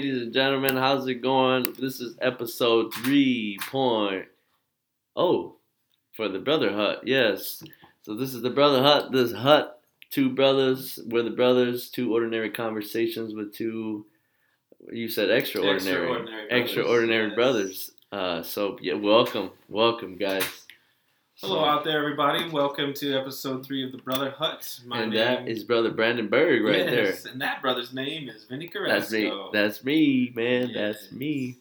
ladies and gentlemen. How's it going? This is episode 3.0 for the Brother Hut. Yes. So this is the Brother Hut. This hut, two brothers. We're the brothers. Two ordinary conversations with two. You said extraordinary, Extraordinary brothers, extraordinary yes. brothers. Uh, so yeah, welcome, welcome, guys. Hello out there, everybody. Welcome to episode three of the Brother Hut. My and name that is brother Brandon Berg right there. yes, and that brother's name is Vinny there. Carrasco. That's me. That's me, man. That's me.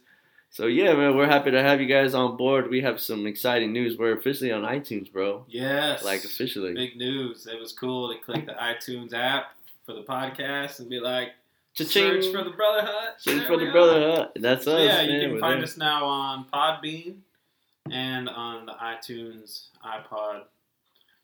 So yeah, man, we're happy to have you guys on board. We have some exciting news. We're officially on iTunes, bro. yes, Like officially. big news. It was cool to click the iTunes app for the podcast and be like, Cha-ching. search for the Brother Hut. Search There for the are. brother hut. That's us. yeah, you can We're find there. us now on Podbean and on the iTunes iPod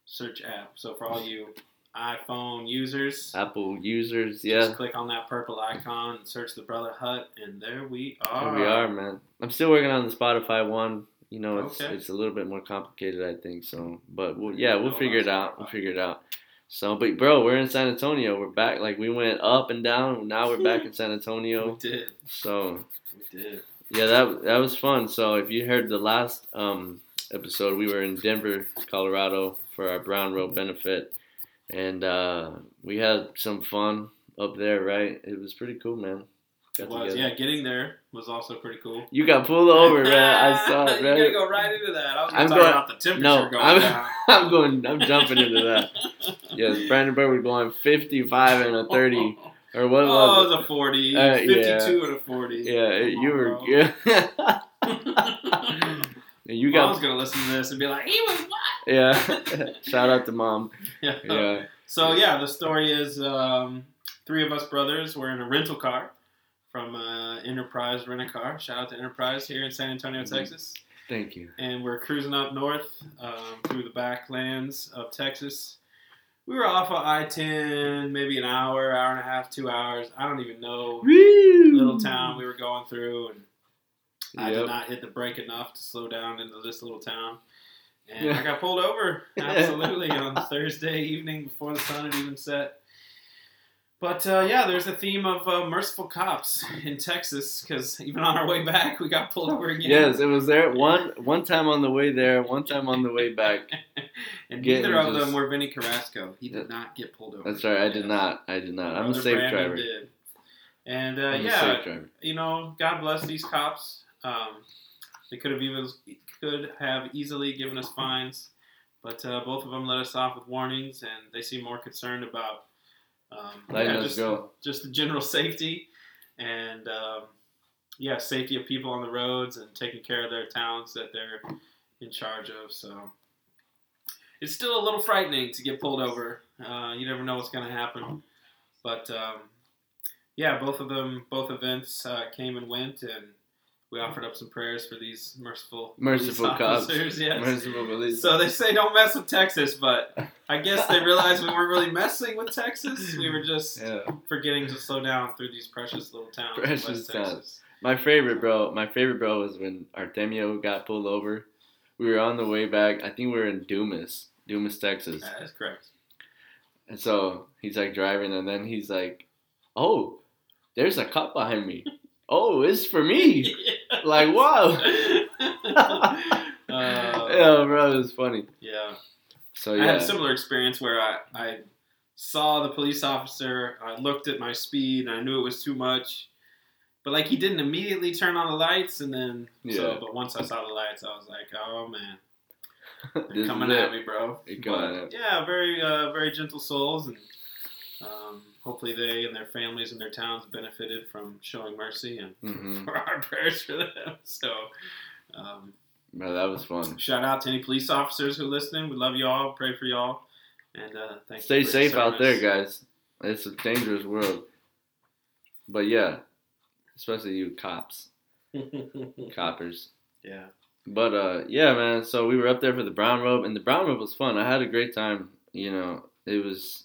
search app. So for all you iPhone users, Apple users. just click on that purple icon search the Brother Hut, and there we are. here we are, man. I'm still working on the Spotify one. You know, it's Okay. it's a little bit more complicated, I think. So, but we'll, yeah, we'll figure it out. We'll figure it out. So, but bro, we're in San Antonio. We're back. Like we went up and down. Now we're back in San Antonio. We did. So We did. Yeah, that that was fun. So if you heard the last um, episode, we were in Denver, Colorado for our Brown Robe benefit, and uh, we had some fun up there. Right? It was pretty cool, man. It was. together. Yeah, getting there was also pretty cool. You got pulled over, man. I saw it, You're gonna go right into that. I was gonna I'm talk going- about the temperature No, going I'm, down. I'm going. I'm jumping into that. Yes, Brandon Bird was going 55 and a 30, or what Oh, was it it was a 40. Uh, yeah. 52 and a 40. Yeah, it- you were. Oh, Yeah. you Mom's got. gonna listen to this and be like, he was what? Yeah. Shout out to mom. Yeah. Yeah. So yeah, the story is um, three of us brothers were in a rental car from uh, Enterprise Rent a Car. Shout out to Enterprise here in San Antonio, Mhm. Texas. Thank you. And we're cruising up north um, through the backlands of Texas. We were off of I-10, maybe an hour, hour and a half, two hours. I don't even know. Little town we were going through, and I Yep. did not hit the brake enough to slow down into this little town. And Yeah. I got pulled over, absolutely, on Thursday evening before the sun had even set. But uh, yeah, there's a theme of uh, merciful cops in Texas because even on our way back, we got pulled over again. Yes, it was there one one time on the way there, one time on the way back. and neither of just- them were Vinny Carrasco. He did Yeah. not get pulled over. That's right. I did not. I did not. I'm a safe Brandon driver. Did. And uh, yeah, you know, God bless these cops. Um, they could have even could have easily given us fines, but uh, both of them let us off with warnings, and they seem more concerned about um, yeah, just, go. just the general safety and um, yeah, safety of people on the roads and taking care of their towns that they're in charge of. So it's still a little frightening to get pulled over. Uh, you never know what's going to happen, but um, yeah, both of them, both events uh, came and went, and we offered up some prayers for these merciful Merciful cops. Yes. Merciful police. So they say don't mess with Texas, but I guess they realized we weren't really messing with Texas. We were just yeah. forgetting to slow down through these precious little towns. Precious West towns. Texas. My favorite, bro. My favorite, bro, was when Artemio got pulled over. We were on the way back. I think we were in Dumas, Dumas, Texas. That is correct. And so he's like driving, and then he's like, "Oh, there's a cop behind me. Oh, it's for me." Like, wow. uh, yeah, bro, it was funny. yeah. So I had a similar experience where I, I saw the police officer, I looked at my speed, and I knew it was too much. But like he didn't immediately turn on the lights, and then Yeah. so. But once I saw the lights, I was like, "Oh man, they're coming it. at me, bro." But, yeah, very uh, very gentle souls, and um, hopefully they and their families and their towns benefited from showing mercy and Mhm. for our prayers for them. So. Um, Bro, that was fun. Shout out to any police officers who are listening. We love y'all. Pray for y'all. And uh, thank Stay safe out there, guys. It's a dangerous world. But yeah, especially you cops, coppers. yeah. But uh, yeah, man. So we were up there for the brown robe, and the brown robe was fun. I had a great time. You know, it was,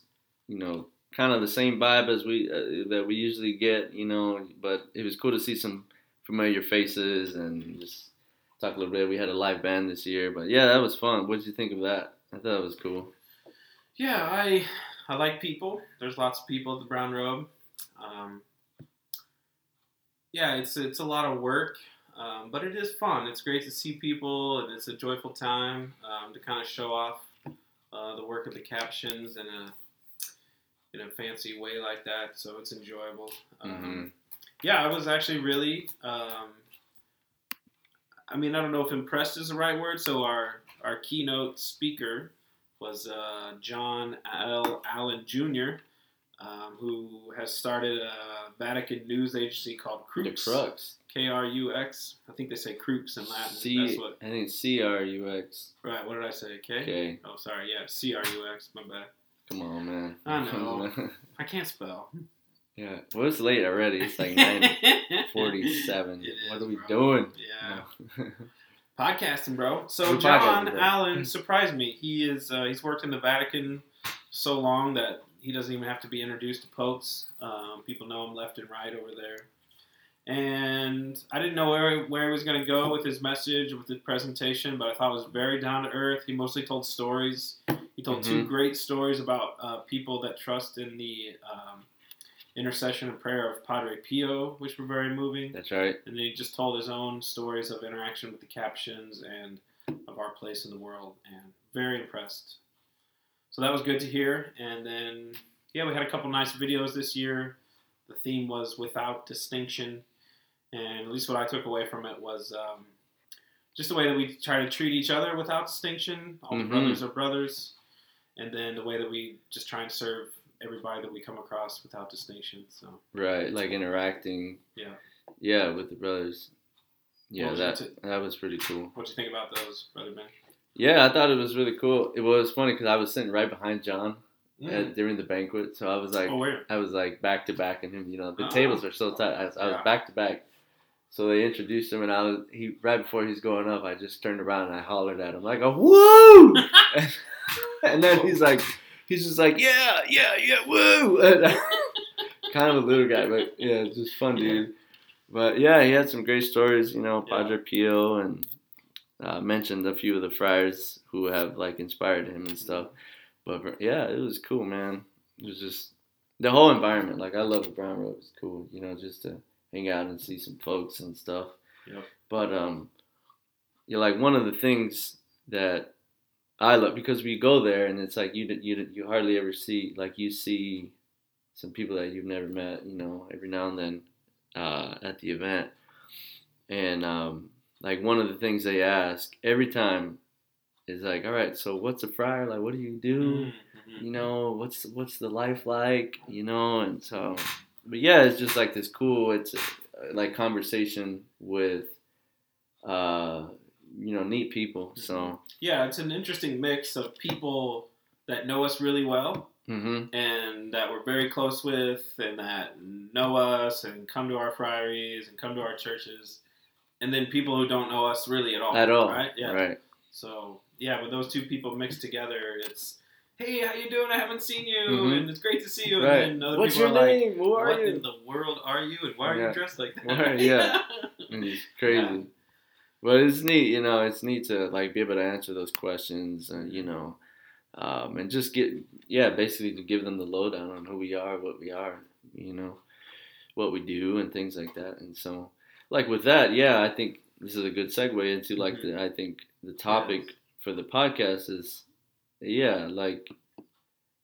you know, kind of the same vibe as we uh, that we usually get. You know, but it was cool to see some familiar faces and just talk a little bit. We had a live band this year, but yeah, that was fun. What did you think of that? I thought it was cool. Yeah, I I like people. There's lots of people at the Brown Robe. Um, yeah, it's it's a lot of work, um, but it is fun. It's great to see people, and it's a joyful time um, to kind of show off uh, the work of the Capuchins in a in a fancy way like that. So it's enjoyable. Um, hmm yeah, I was actually really. I mean, I don't know if impressed is the right word. So our our keynote speaker was uh, John L. Allen Jr., um, who has started a Vatican news agency called The Crux. crux. K R U X. I think they say Crux in Latin. C. That's what. I think C R U X. Right. What did I say? K. Okay, Oh, sorry. Yeah, C R U X. My bad. come on, man. I know. I can't spell. Yeah. Well, it's late already. It's like nine forty-seven. It What is, are we bro. doing? Yeah. Podcasting, bro. So We're John bro. Allen surprised me. He is uh, he's worked in the Vatican so long that he doesn't even have to be introduced to popes. Um, people know him left and right over there. And I didn't know where, where he was going to go with his message, with his presentation, but I thought it was very down to earth. He mostly told stories. He told two Mhm. great stories about uh, people that trust in the um, intercession and prayer of Padre Pio, which were very moving. That's right. and then he just told his own stories of interaction with the Capuchins and of our place in the world and very impressed. So that was good to hear. And then yeah we had a couple nice videos this year. The theme was without distinction. And at least what i took away from it was um, just the way that we try to treat each other without distinction all Mhm. the brothers are brothers. And then the way that we just try and serve everybody that we come across without distinction so Right. Like interacting. Yeah. Yeah, with the brothers. Yeah, that that was pretty cool. what do you think about those brother ben Yeah, I thought it was really cool. It was funny because I was sitting right behind John at, mm. during the banquet, so I was like, oh? I was like back to back, and him. You know, the Oh. tables are so tight. I was, I was back to back. So they introduced him, and I was he right before he's going up. I just turned around and I hollered at him like a woo, and then he's like, he's just like, yeah, yeah, yeah, woo. And kind of a little guy, but yeah, just fun dude. But yeah, he had some great stories. You know. Padre Pio, and uh, mentioned a few of the friars who have like inspired him and stuff. But yeah, it was cool, man. It was just the whole environment. Like I love the Brown Robe. It's cool, you know, just to hang out and see some folks and stuff. Yep. But um, you're like one of the things that I love because we go there and it's like you you you hardly ever see like you see some people that you've never met, you know, every now and then uh, at the event, and um, like one of the things they ask every time is like, all right, so what's a friar? Like, what do you do? Mm-hmm. you know what's what's the life like you know and so but yeah it's just like this cool it's uh, like conversation with uh you know neat people so Yeah, it's an interesting mix of people that know us really well hmm and that we're very close with and that know us and come to our friaries and come to our churches. And then people who don't know us really at all. at all Right? Yeah. right So yeah, with those two people mixed together, it's hey, how you doing? I haven't seen you, Mhm. and it's great to see you. right And then other what's people your are like, name who are what you in the world are you, and why are Yeah. you dressed like that? Yeah. It's crazy Yeah. But it's neat you know it's neat to like be able to answer those questions and you know um, and just get yeah basically to give them the lowdown on who we are what we are you know what we do and things like that. And so like with that yeah i think this is a good segue into like the i think the topic for the podcast is yeah like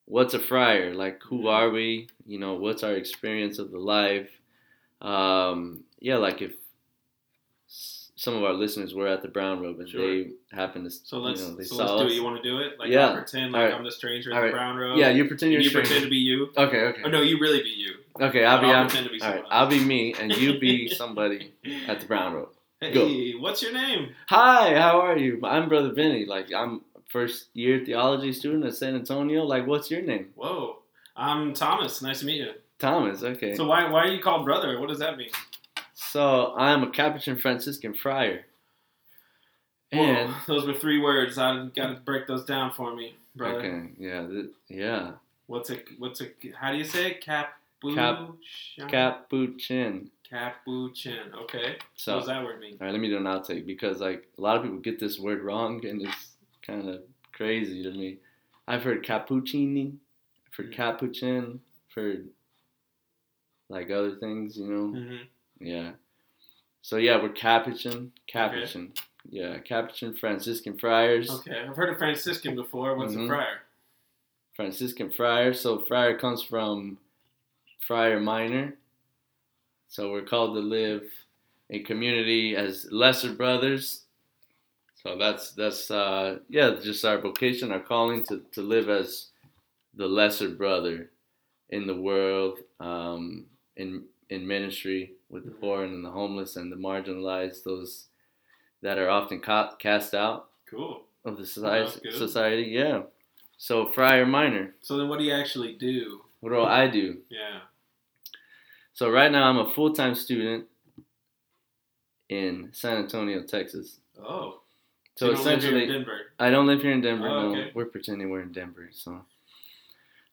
what's a friar? Like who are we? You know what's our experience of the life? Um yeah like if some of our listeners were at the brown robe and Sure. they happened to So let's you know, they so saw let's do it. You want to do it? Like Yeah. I'll pretend like right. I'm the stranger at All the brown robe. yeah you pretend and you're you stranger. pretend to be you. okay okay Or no, you really be you. okay i'll be I'll I'm- pretend to be right, i'll be me and you be somebody at the brown robe Hey, Go. what's your name? Hi, how are you? I'm Brother Vinny. Like I'm first year theology student at San Antonio. Like what's your name? Whoa, I'm Thomas. Nice to meet you. Thomas. Okay. So So, why why are you called brother? What does that mean? I'm a Capuchin Franciscan friar. Whoa, And those were three words. I got to break those down for me, brother. okay, yeah, th- yeah, What's a what's a how do you say it? Capuchin. Capuchin. Capuchin. Okay. So what does that word mean? all right, let me do an outtake because like a lot of people get this word wrong and it's kind of crazy to me. I've heard cappuccini, I've heard Mm. capuchin, I've heard like other things, you know. hmm Yeah. So yeah, we're Capuchin, Capuchin. Yeah, Capuchin Franciscan friars. Okay, I've heard of Franciscan before. What's Mhm. a friar? Franciscan friar. So friar comes from friar minor. So we're called to live in community as lesser brothers. So that's that's uh yeah, just our vocation, our calling to, to live as the lesser brother in the world, um, in in ministry with the poor and the homeless and the marginalized, those that are often ca- cast out Cool. of the society. Society, yeah. So friar minor. So then, what do you actually do? What do I do? Yeah. So right now I'm a full time student in San Antonio, Texas. Oh. So you don't live here in essentially, Denver. I don't live here in Denver. Oh, no, okay. we're pretending we're in Denver. So,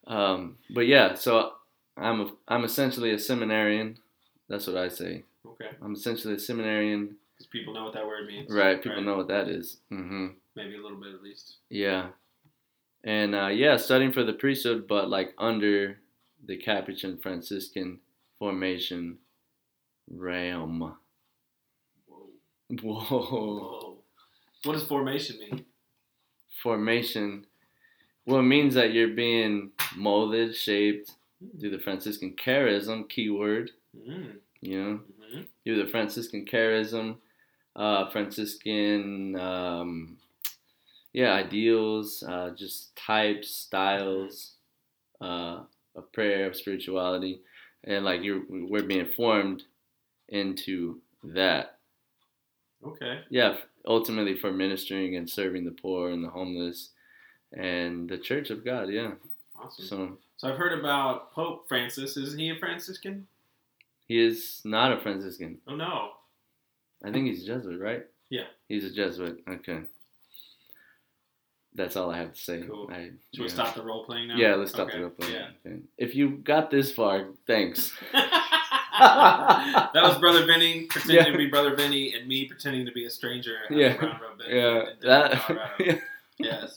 um, but yeah, so I'm a, I'm essentially a seminarian. That's what I say. Okay. I'm essentially a seminarian. Because people know what that word means. Right? People know what that is. Mm-hmm. Maybe a little bit at least. Yeah, and uh, yeah, studying for the priesthood, but like under the Capuchin Franciscan formation realm. Whoa. Whoa. Whoa. What does formation mean? formation well it means that you're being molded shaped through the franciscan charism keyword Mm. you know hmm through the franciscan charism uh, franciscan um, yeah ideals uh, just types styles uh, of prayer of spirituality and like you're we're being formed into that Okay. yeah, ultimately for ministering and serving the poor and the homeless and the Church of God. Yeah. Awesome. So So I've heard about Pope Francis. Isn't he a Franciscan? He is not a Franciscan. Oh no. I think he's a Jesuit, right? Yeah. He's a Jesuit. Okay. That's all I have to say. Cool. I, Should we yeah. stop the role playing now? Yeah, let's stop Okay, the role playing. Yeah. Okay. If you got this far, thanks. that was Brother Vinny pretending Yeah. to be Brother Vinny and me pretending to be a stranger Yeah. the Brown Robe Benefit Yeah, that. Colorado. Yes.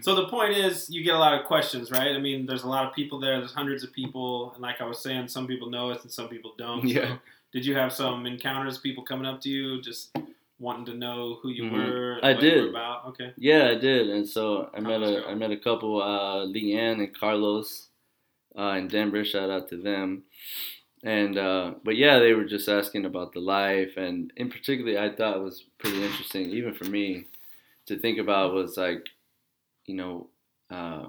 So the point is, you get a lot of questions, right? I mean, there's a lot of people there. There's hundreds of people, and like I was saying, some people know us and some people don't. Yeah. So did you have some encounters? People coming up to you, just wanting to know who you Mhm. were? and I were did. about. Okay. Yeah, I did, and so I met a? I met a couple, uh, Leanne and Carlos, uh, in Denver. Shout out to them. And uh, but yeah, they were just asking about the life, and in particular, I thought was pretty interesting, even for me, to think about was like, you know, uh,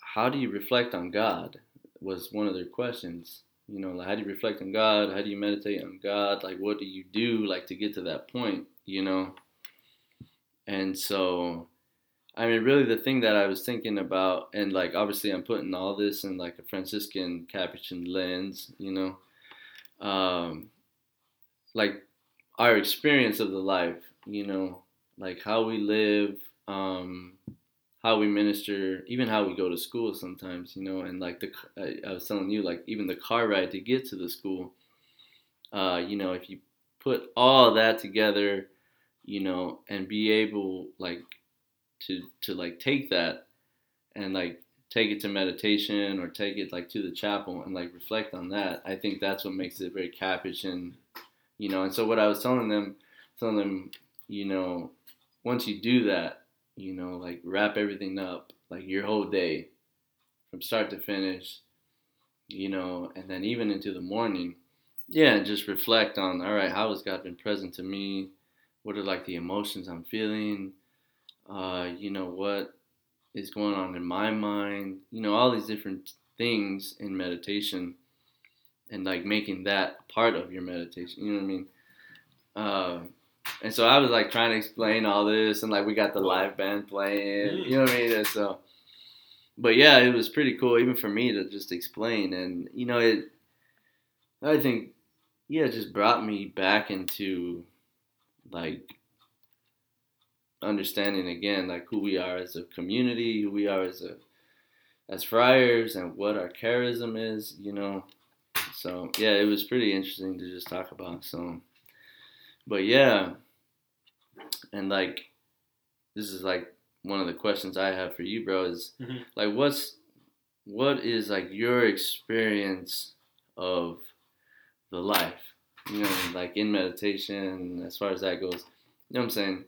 how do you reflect on God? Was one of their questions. You know, like how do you reflect on God? How do you meditate on God? Like, what do you do like to get to that point? You know. And so, I mean, really, the thing that I was thinking about, and like, obviously, I'm putting all this in like a Franciscan Capuchin lens, you know, um, like our experience of the life, you know, like how we live, um, how we minister, even how we go to school sometimes, you know, and like the, I, was telling you, like, even the car ride to get to the school, uh, you know, if you put all that together, you know, and be able like to to like take that and like take it to meditation or take it like to the chapel and like reflect on that. I think that's what makes it very Capuchin, and you know. And so what I was telling them, telling them, you know, once you do that, you know, like wrap everything up, like your whole day, from start to finish, you know, and then even into the morning, yeah, and just reflect on, all right, how has God been present to me? What are like the emotions I'm feeling? Uh, you know, what is going on in my mind? You know, all these different things in meditation and like making that part of your meditation. You know what I mean? Uh, and so I was like trying to explain all this, and like we got the live band playing. Mm. You know what I mean? And so, but yeah, it was pretty cool, even for me to just explain. And you know, it. I think, yeah, it just brought me back into, like, understanding again, like who we are as a community, who we are as a, as friars, and what our charism is. You know, so yeah, it was pretty interesting to just talk about. So, but yeah, and like, this is like one of the questions I have for you, bro. Is Mhm. like, what's what is like your experience of the life? you know, like in meditation, as far as that goes, you know what I'm saying?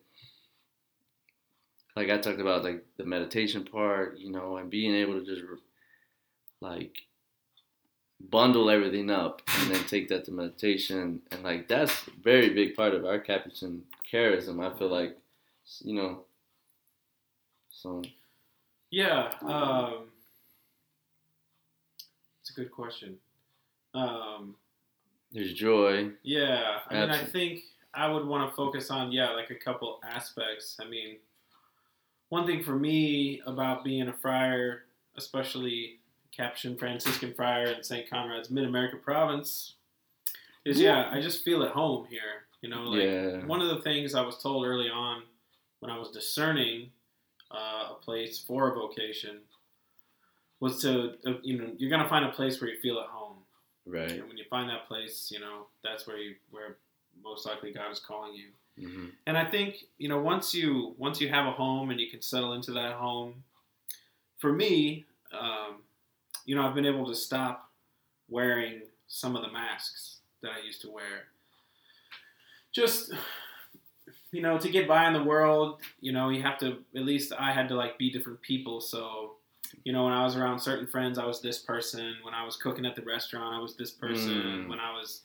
Like I talked about, like the meditation part, you know, and being able to just like bundle everything up and then take that to meditation, and like that's a very big part of our Capuchin charism. I feel like, you know, so Yeah, um, it's a good question. Um, there's joy. yeah, I mean, I think I would want to focus on yeah, like a couple aspects. I mean, one thing for me about being a friar, especially Capuchin Franciscan friar in St. Conrad's Mid America Province, is yeah, I just feel at home here. You know, like Yeah. one of the things I was told early on when I was discerning uh, a place for a vocation was to uh, you know you're gonna find a place where you feel at home. Right. And when you find that place, you know that's where you where most likely God is calling you. hmm And I think you know once you once you have a home and you can settle into that home. For me, um, you know, I've been able to stop wearing some of the masks that I used to wear. Just you know, to get by in the world, you know, you have to at least I had to like be different people. So, you know, when I was around certain friends, I was this person. When I was cooking at the restaurant, I was this person. Mm. When I was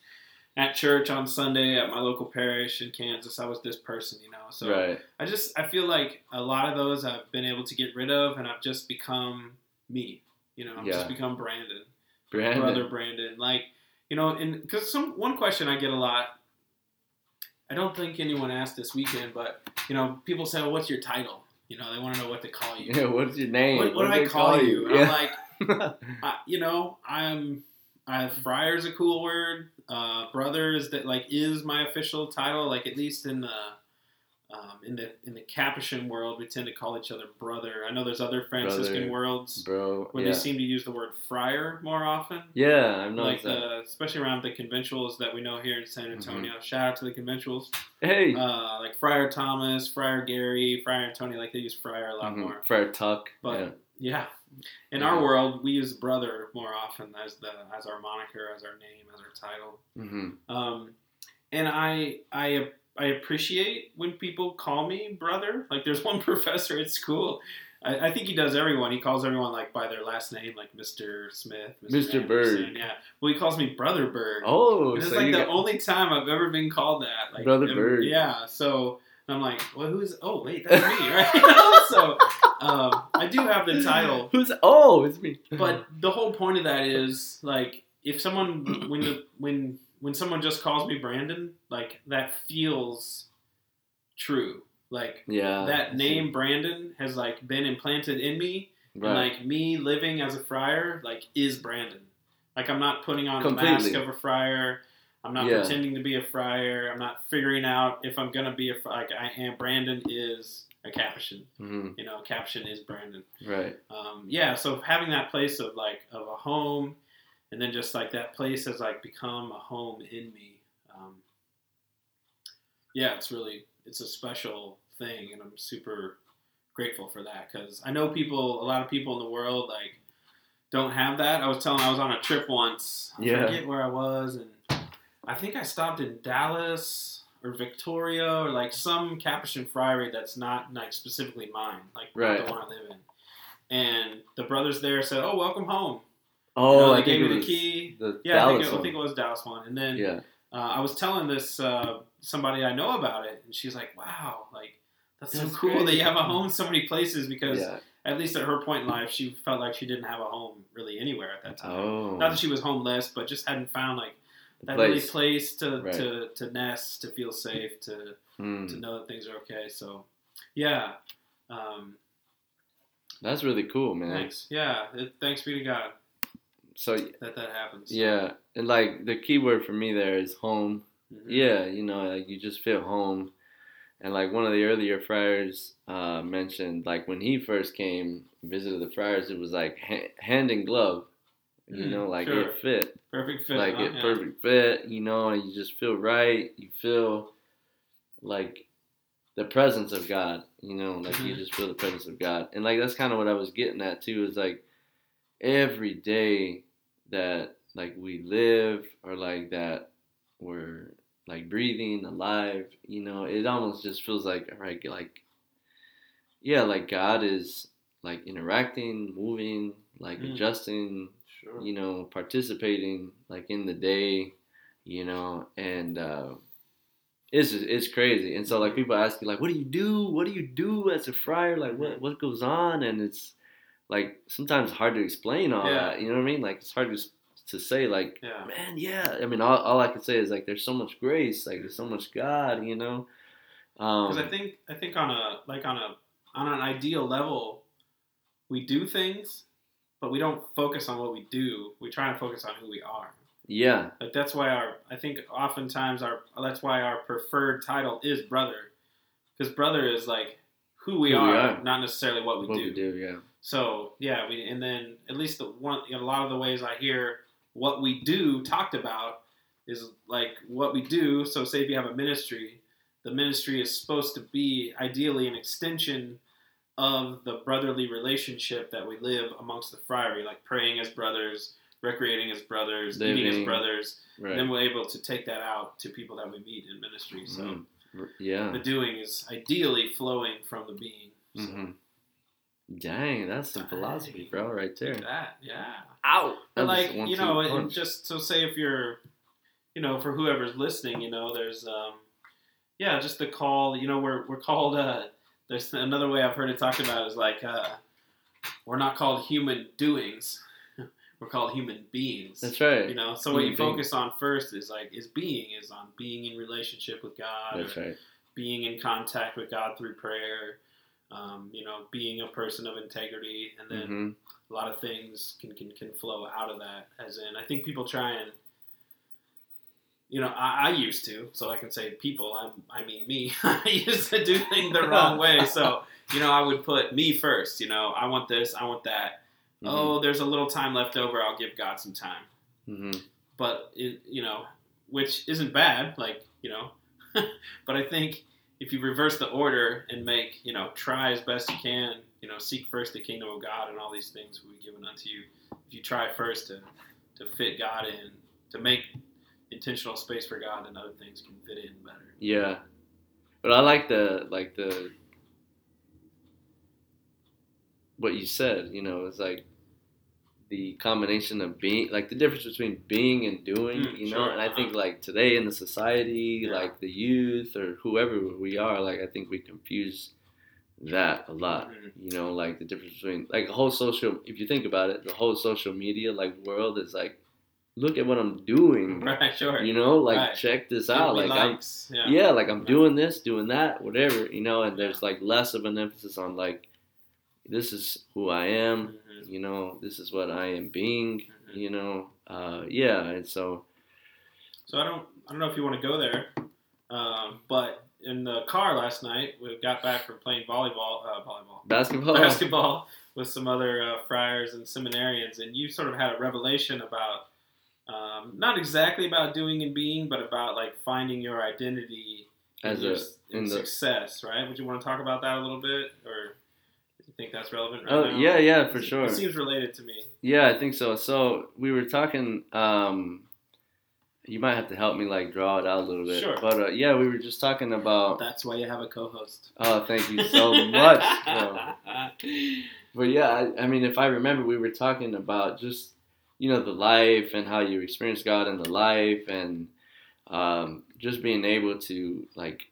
at church on Sunday at my local parish in Kansas, I was this person, you know. So right. I just I feel like a lot of those I've been able to get rid of, and I've just become me. You know, I've Yeah. just become Brandon, Brandon. brother Brandon. Like you know, and because some one question I get a lot. I don't think anyone asked this weekend, but you know, people say, "Well, what's your title?" You know, they want to know what to call you. Yeah. What's your name? What, what do do I they call, you? And Yeah. I'm like, I, you know, I'm. I friar is a cool word. Uh, brother is that like is my official title. Like at least in the um, in the in the Capuchin world, we tend to call each other brother. I know there's other Franciscan Brother. worlds bro. where yeah. they seem to use the word friar more often. yeah, I've Like the, especially around the conventuals that we know here in San Mm-hmm. Antonio. Shout out to the conventuals. hey. Uh, like Friar Thomas, Friar Gary, Friar Antonio. Like they use friar a lot Mhm. more. Friar Tuck. But yeah. yeah, in Yeah. our world, we use brother more often as the as our moniker, as our name, as our title. hmm Um, and I I I appreciate when people call me brother. Like there's one professor at school. I, I think he does everyone. He calls everyone like by their last name, like Mr. Smith, Mr. Anderson. Bird. Yeah. Well, he calls me Brother Bird. Oh, it's so like the got, only time I've ever been called that. Like Brother ever- Bird. Yeah. So I'm like, well, who's? Oh, wait, that's me, right? so um, I do have the title, who's? Oh, it's me. but the whole point of that is like if someone when the when when someone just calls me Brandon, like that feels true. Like yeah, that name Brandon has like been implanted in me Right. and like me living as a friar, like is Brandon. Like I'm not putting on the mask of a friar. I'm not Yeah. pretending to be a friar. I'm not figuring out if I'm gonna be a fri- like I am. Brandon is a Capuchin. hmm You know, Capuchin is Brandon. Right. Um, yeah. So having that place of like of a home, and then just like that place has like become a home in me. Um, yeah, it's really it's a special thing, and I'm super grateful for that because I know people, a lot of people in the world, like don't have that. I was telling, I was on a trip once. I Yeah. forget where I was, and I think I stopped in Dallas or Victoria or like some Capuchin friary that's not like specifically mine, like Right. the one I live in. And the brothers there said, "Oh, welcome home." Oh, You know, I they think gave it me the was key. The Yeah, I think, it, I think it was Dallas one. And then Yeah. uh, I was telling this uh, somebody I know about it, and she's like, "Wow, like that's, That's so cool that you have a home so many places." Because Yeah. at least at her point in life, she felt like she didn't have a home really anywhere at that time. Oh. Not that she was homeless, but just hadn't found like that place. really place to, Right. to to nest, to feel safe, to Mm. to know that things are okay. So, yeah. Um, That's really cool, man. thanks. Yeah. It, thanks be to God So that that happens. yeah, and like the key word for me there is home. Mhm. Yeah, you know, like you just feel home. And like one of the earlier friars uh, mentioned, like when he first came visited the friars, it was like ha- hand in glove. You Mm, know, like sure. it fit, Perfect fit. like huh? it Yeah. perfect fit. You know, and you just feel right. You feel like the presence of God. You know, like you Mhm. just feel the presence of God, and like that's kind of what I was getting at too. Is like every day that like we live or like that we're like breathing, alive. You know, it almost just feels like right, like yeah, like God is like interacting, moving, like Mm. adjusting, Sure. you know, participating like in the day, you know, and uh, it's just, it's crazy. And so like people ask you like, what do you do? What do you do as a friar? Like what what goes on? And it's like sometimes hard to explain all Yeah. that. You know what I mean? Like it's hard to to say like, Yeah. man, yeah. I mean, all, all I can say is like, there's so much grace, like there's so much God, you know. Um, Because I think I think on a like on a on an ideal level, we do things, but we don't focus on what we do. We try to focus on who we are. yeah, Like that's why our I think oftentimes our that's why our preferred title is brother, because brother is like who we, Who we are, are. not necessarily what we what do. we do, yeah, So yeah, we and then at least the one a lot of the ways I hear what we do talked about is like what we do. So say if you have a ministry, the ministry is supposed to be ideally an extension of the brotherly relationship that we live amongst the friary, like praying as brothers, recreating as brothers, eating as brothers. right. Then we're able to take that out to people that we meet in ministry. So Mhm. yeah. the doing is ideally flowing from the being. So, hmm Dang, that's some philosophy, bro, right there. That yeah. Ow! That like one, you two know, and just so say if you're, you know, for whoever's listening, you know, there's um, yeah, just the call. You know, we're we're called. Uh, there's another way I've heard it talked about is like uh, we're not called human doings. we're called human beings. That's right. You know, so what you Human focus on first is like is being is on being in relationship with God, That's right. being in contact with God through prayer. Um, you know, being a person of integrity, and then hmm a lot of things can, can, can flow out of that. As in, I think people try and, you know, I, I used to, so I can say people, I'm, I mean me, I used to do things the wrong way. So, you know, I would put me first, you know, I want this, I want that. Oh, there's a little time left over, I'll give God some time. hmm But, it, you know, which isn't bad, like, you know, but I think if you reverse the order and make, you know, try as best you can, you know, seek first the kingdom of God and all these things will be given unto you. If you try first to, to fit God in, to make intentional space for God, then other things can fit in better. Yeah, but I like the like the what you said. You know, it's like the combination of being like the difference between being and doing. Mm, you know, sure, and I think like today in the society, Yeah. like the youth or whoever we are, like I think we confuse that a lot. Mhm. You know, like the difference between like the whole social. If you think about it, the whole social media like world is like, look at what I'm doing. Right, sure. You know, like Right. check this Give out. Like I'm yeah. yeah, like I'm Right. doing this, doing that, whatever, you know, and there's like less of an emphasis on like this is who I am, Mhm. you know, this is what I am being, Mhm. you know. Uh yeah, and so So I don't I don't know if you want to go there, um, but in the car last night we got back from playing volleyball, uh, volleyball, basketball basketball with some other uh, friars and seminarians, and you sort of had a revelation about um, not exactly about doing and being, but about like finding your identity As in, your, a- in in the- success, right? Would you want to talk about that a little bit, or do you think that's relevant right Oh, now? yeah, yeah, for It- sure. It seems related to me. Yeah, I think so. So we were talking um you might have to help me like draw it out a little bit. Sure. But uh, yeah, we were just talking about That's why you have a co-host. Oh, thank you so much. But yeah, I, I mean, if I remember, we were talking about just you know the life and how you experience God in the life, and um, just being able to like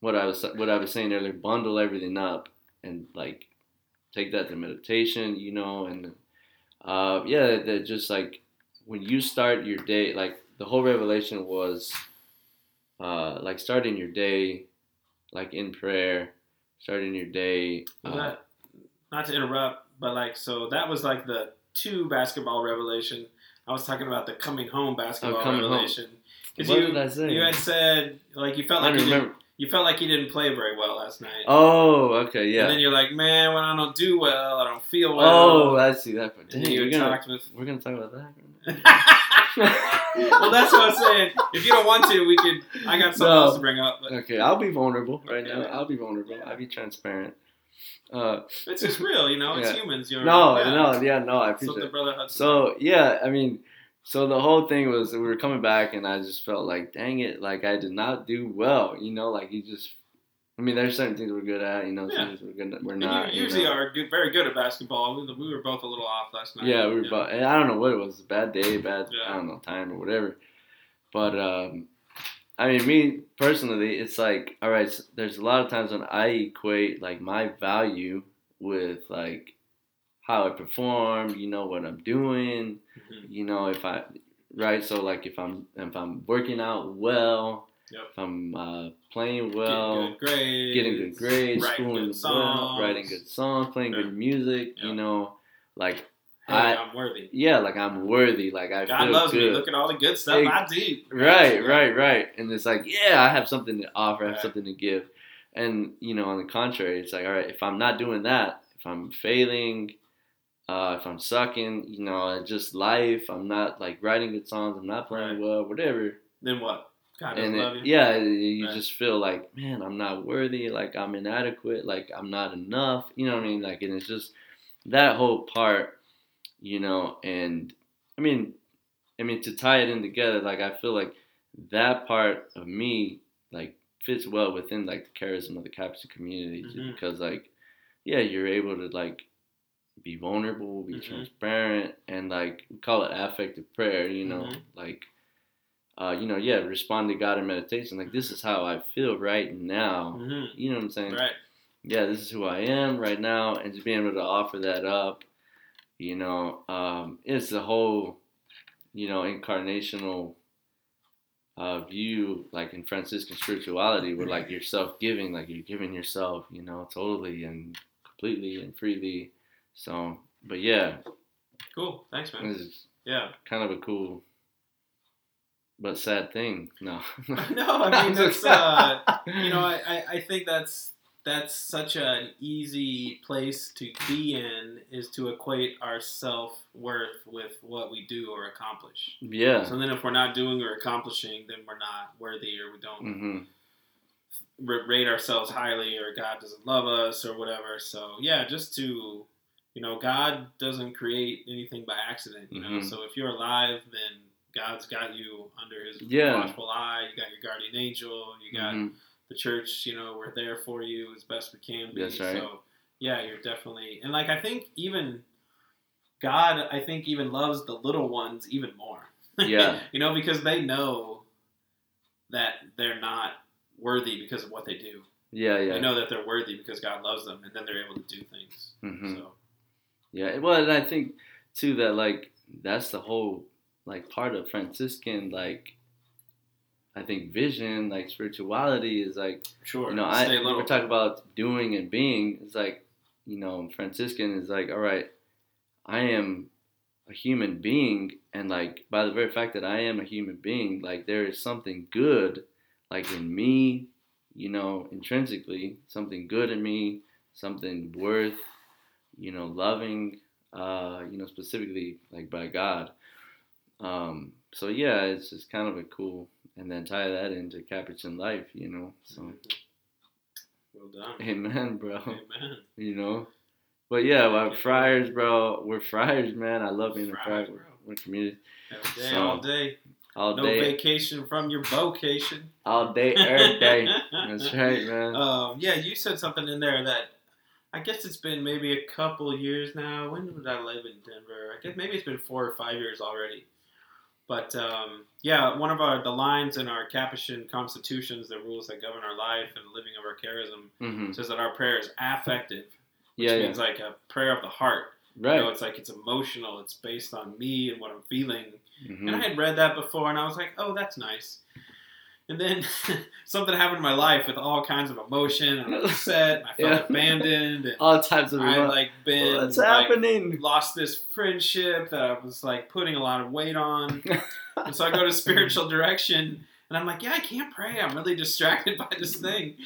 what I was what I was saying earlier, bundle everything up and like take that to meditation, you know, and uh, yeah, that just like when you start your day, like the whole revelation was uh, like starting your day like in prayer, starting your day. Uh, that not to interrupt, but like so that was like the two basketball revelation. I was talking about the coming home basketball Oh, coming revelation. Because What you, did I say? you had said like you felt I like you. You felt like you didn't play very well last night. Oh, okay, yeah. And then you're like, man, when I don't do well, I don't feel well. oh, I see that. And dang, you we're gonna, with. we're gonna talk about that. well, that's what I'm saying. If you don't want to, we could. I got something No. else to bring up, but Okay, I'll be vulnerable right now. I'll be vulnerable. I'll be transparent. Uh, it's just real, you know. It's Yeah. humans. You're, no, yeah. no, yeah, no. I appreciate the it. So yeah, I mean, so the whole thing was we were coming back, and I just felt like, dang it, like I did not do well. You know, like you just. I mean, there's certain things we're good at. You know, Yeah. things we're good. At, we're not. you you usually know. are good, very good at basketball. We, we were both a little off last night. Yeah, we were. Yeah. But I don't know what it was. A bad day, bad. Yeah. I don't know time or whatever. But um, I mean, me personally, it's like, all right. So there's a lot of times when I equate like my value with like how I perform. You know what I'm doing. Mhm. You know if I right. So like if I'm if I'm working out well. Yep. If I'm uh, playing well. getting good grades, Getting good grades, writing schooling good well, songs, writing good songs, playing Yeah. good music, Yeah. you know, like Hey, I- I'm worthy. yeah, like I'm worthy, like I God feel loves good. me. Look at all the good stuff Hey, I do. Right, right, right. And it's like, yeah, I have something to offer, I have Right. something to give. And you know, on the contrary, it's like, all right, if I'm not doing that, if I'm failing, uh, if I'm sucking, you know, just life, I'm not like writing good songs, I'm not playing Right. well, whatever. Then what? God doesn't And love it, you. yeah, you Right. just feel like, man, I'm not worthy, like I'm inadequate, like I'm not enough. You know what I mean? Like, and it's just that whole part, you know. And I mean, I mean to tie it in together, like I feel like that part of me, like, fits well within like the charism of the Capuchin community Mhm. because, like, yeah, you're able to like be vulnerable, be Mhm. transparent, and like we call it affective prayer. You know, Mhm. like uh, you know, yeah, respond to God in meditation. Like this is how I feel right now. hmm You know what I'm saying? Right. Yeah, this is who I am right now, and just being able to offer that up, you know, um, it's the whole, you know, incarnational uh, view, like in Franciscan spirituality, where like you're self-giving, like you're giving yourself, you know, totally and completely and freely. So, but yeah, Cool. Thanks, man. Yeah. kind of a cool but sad thing. No. no, I mean that's uh, you know, I, I, think that's that's such an easy place to be in is to equate our self worth with what we do or accomplish. yeah. So then, if we're not doing or accomplishing, then we're not worthy, or we don't hmm rate ourselves highly, or God doesn't love us, or whatever. So yeah, just to you know, God doesn't create anything by accident. You know, Mhm. so if you're alive, then God's got you under His Yeah. watchful eye. You got your guardian angel. You got Mhm. the church. You know, we're there for you as best we can be. That's right. So yeah, you're definitely and like I think even God, I think even loves the little ones even more. Yeah. you know, because they know that they're not worthy because of what they do. Yeah, yeah. They know that they're worthy because God loves them, and then they're able to do things. hmm So Yeah, well, and I think too that like that's the whole like part of Franciscan like I think vision like spirituality is like sure, you know I we're talking about doing and being it's like you know Franciscan is like all right I am a human being and like by the very fact that I am a human being like there is something good like in me you know intrinsically something good in me something worth you know loving uh you know specifically like by God. Um so yeah it's just kind of a cool and then tie that into Capuchin life you know so. Well done. amen bro. Amen. you know? But yeah we're friars bro. We're friars man. I love being a friar. Friars, we're community. Every day, So, all day. all no day. vacation from your vocation. all day every day. That's right man. Um, yeah, you said something in there that I guess it's been maybe a couple years now. When did I live in Denver? I guess maybe it's been four or five years already. But um, yeah, one of our the lines in our Capuchin constitutions, the rules that govern our life and living of our charism, hmm says that our prayer is affective, which yeah yeah means like a prayer of the heart. right You know, it's like it's emotional. It's based on me and what I'm feeling. Mhm. And I had read that before, and I was like, oh, that's nice. And then something happened in my life with all kinds of emotion. and I was upset. I felt Yeah. abandoned. And all types of I like been what's like, happening lost this friendship that I was like putting a lot of weight on. and so I go to spiritual direction, and I'm like, yeah, I can't pray. I'm really distracted by this thing.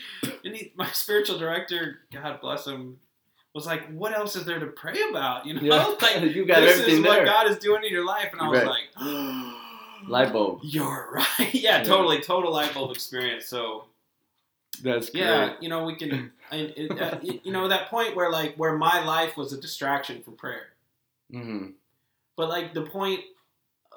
And he, my spiritual director, God bless him, was like, what else is there to pray about? You know, Yeah, like you got this is there. what God is doing in your life. And I was Right. like, Light bulb. You're right. Yeah, Yeah. totally, total light bulb experience. So That's great. yeah, you know, we can, and it, uh, you know, that point where like where my life was a distraction from prayer, hmm but like the point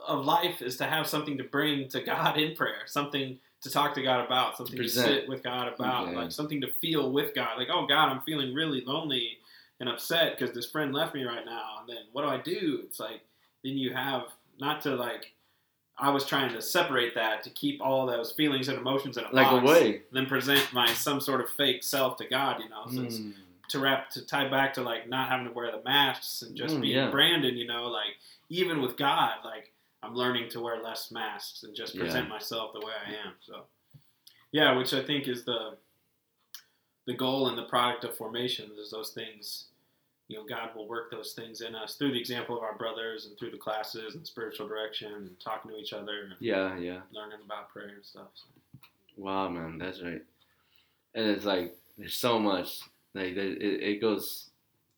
of life is to have something to bring to God in prayer, something to talk to God about, something to, present. sit with God about, Yeah. like something to feel with God. Like, oh God, I'm feeling really lonely and upset because this friend left me right now. And then what do I do? It's like then you have not to like. I was trying to separate that to keep all those feelings and emotions in a Like box, away. then present my some sort of fake self to God. You know, so Mm. to wrap to tie back to like not having to wear the masks and just Mm, being yeah. Brandon, you know, like even with God, like I'm learning to wear less masks and just Yeah. present myself the way I am. So yeah, which I think is the the goal and the product of formation is those things. You know, God will work those things in us through the example of our brothers and through the classes and spiritual direction and talking to each other and Yeah, yeah. learning about prayer and stuff. So. Wow, man, that's right. And it's like there's so much. Like there, it, it goes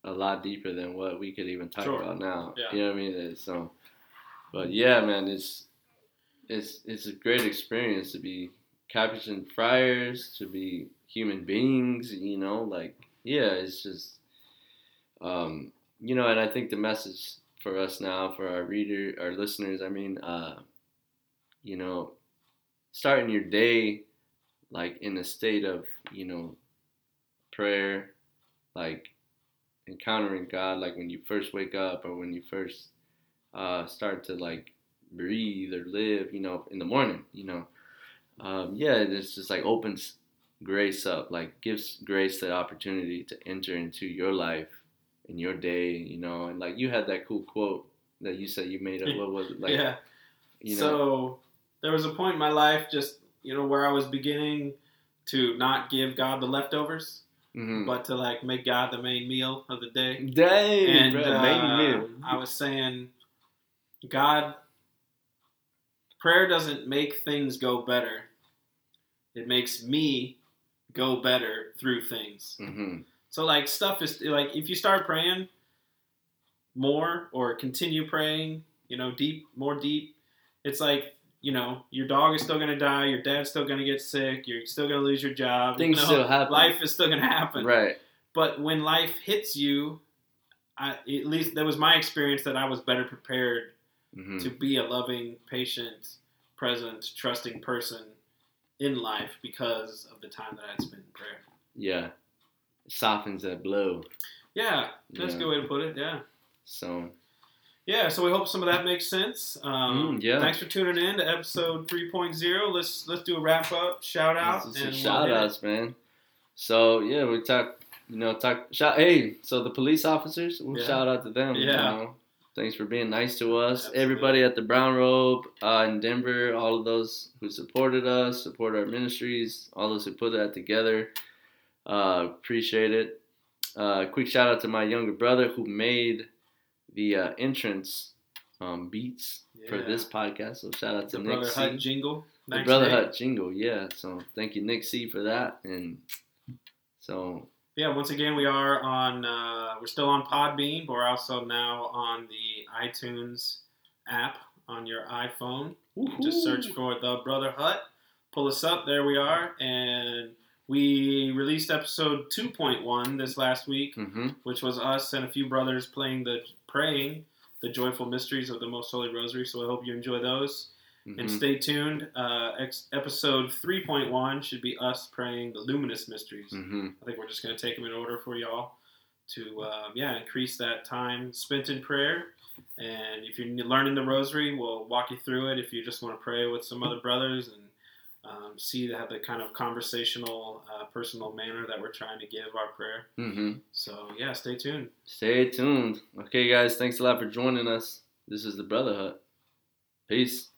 a lot deeper than what we could even talk Sure. about now. Yeah. You know what I mean? It's so, but yeah, man, it's it's it's a great experience to be Capuchin friars, to be human beings. You know, like yeah, it's just, um, you know, and I think the message for us now, for our reader, our listeners, I mean, uh, you know, starting your day like in a state of you know prayer like encountering god like when you first wake up or when you first uh, start to like breathe or live you know in the morning you know. Um, yeah it's just like opens grace up like gives grace the opportunity to enter into your life in your day you know and like you had that cool quote that you said you made up what was it like yeah. you know so there was a point in my life, just you know, where I was beginning to not give God the leftovers, mhm. but to like make God the main meal of the day. Dang, And bro, uh, main meal. I was saying, God, prayer doesn't make things go better. It makes me go better through things. hmm So like stuff is like if you start praying more or continue praying, you know, deep, more deep, it's like you know your dog is still gonna die, your dad's still gonna get sick, you're still gonna lose your job. Things you know, still happen. Life is still gonna happen. Right. But when life hits you, I, at least that was my experience that I was better prepared hmm to be a loving, patient, present, trusting person in life because of the time that I'd spent in prayer. Yeah. Softens that blow. Yeah, that's a good way to put it. Yeah. So Yeah, so we hope some of that makes sense. Um, Mm, yeah. Thanks for tuning in to episode 3.0. Let's let's do a wrap up, shout out, this is some and we'll shout it. outs, man. So yeah, we talk you know, talk shout hey, so the police officers, we'll Yeah. shout out to them. you Yeah. know. Thanks for being nice to us. Absolutely. Everybody at the Brown Robe uh, in Denver, all of those who supported us, support our ministries, all those who put that together. Uh, appreciate it. Uh, quick shout out to my younger brother who made the uh, entrance um, beats for this podcast. So shout out to the Nick Brother C. Hut jingle. the Thanks, Brother. Hut jingle, yeah. So thank you, Nick C, for that. And so Yeah, once again, we are on. Uh, we're still on Podbean, but we're also now on the iTunes app on your iPhone. Just search for the Brother Hut. Pull us up. There we are, and we released episode 2.1 this last week, hmm which was us and a few brothers playing the praying the joyful mysteries of the Most Holy Rosary. So I hope you enjoy those. hmm And stay tuned. Uh, ex- episode 3.1 should be us praying the luminous mysteries. hmm I think we're just going to take them in order for y'all to, uh, yeah, increase that time spent in prayer. And if you're learning the rosary, we'll walk you through it. If you just want to pray with some other brothers and um, see that the kind of conversational, uh, personal manner that we're trying to give our prayer. hmm So, yeah, stay tuned. Stay tuned. Okay, guys, thanks a lot for joining us. This is the Brother Hut. Peace.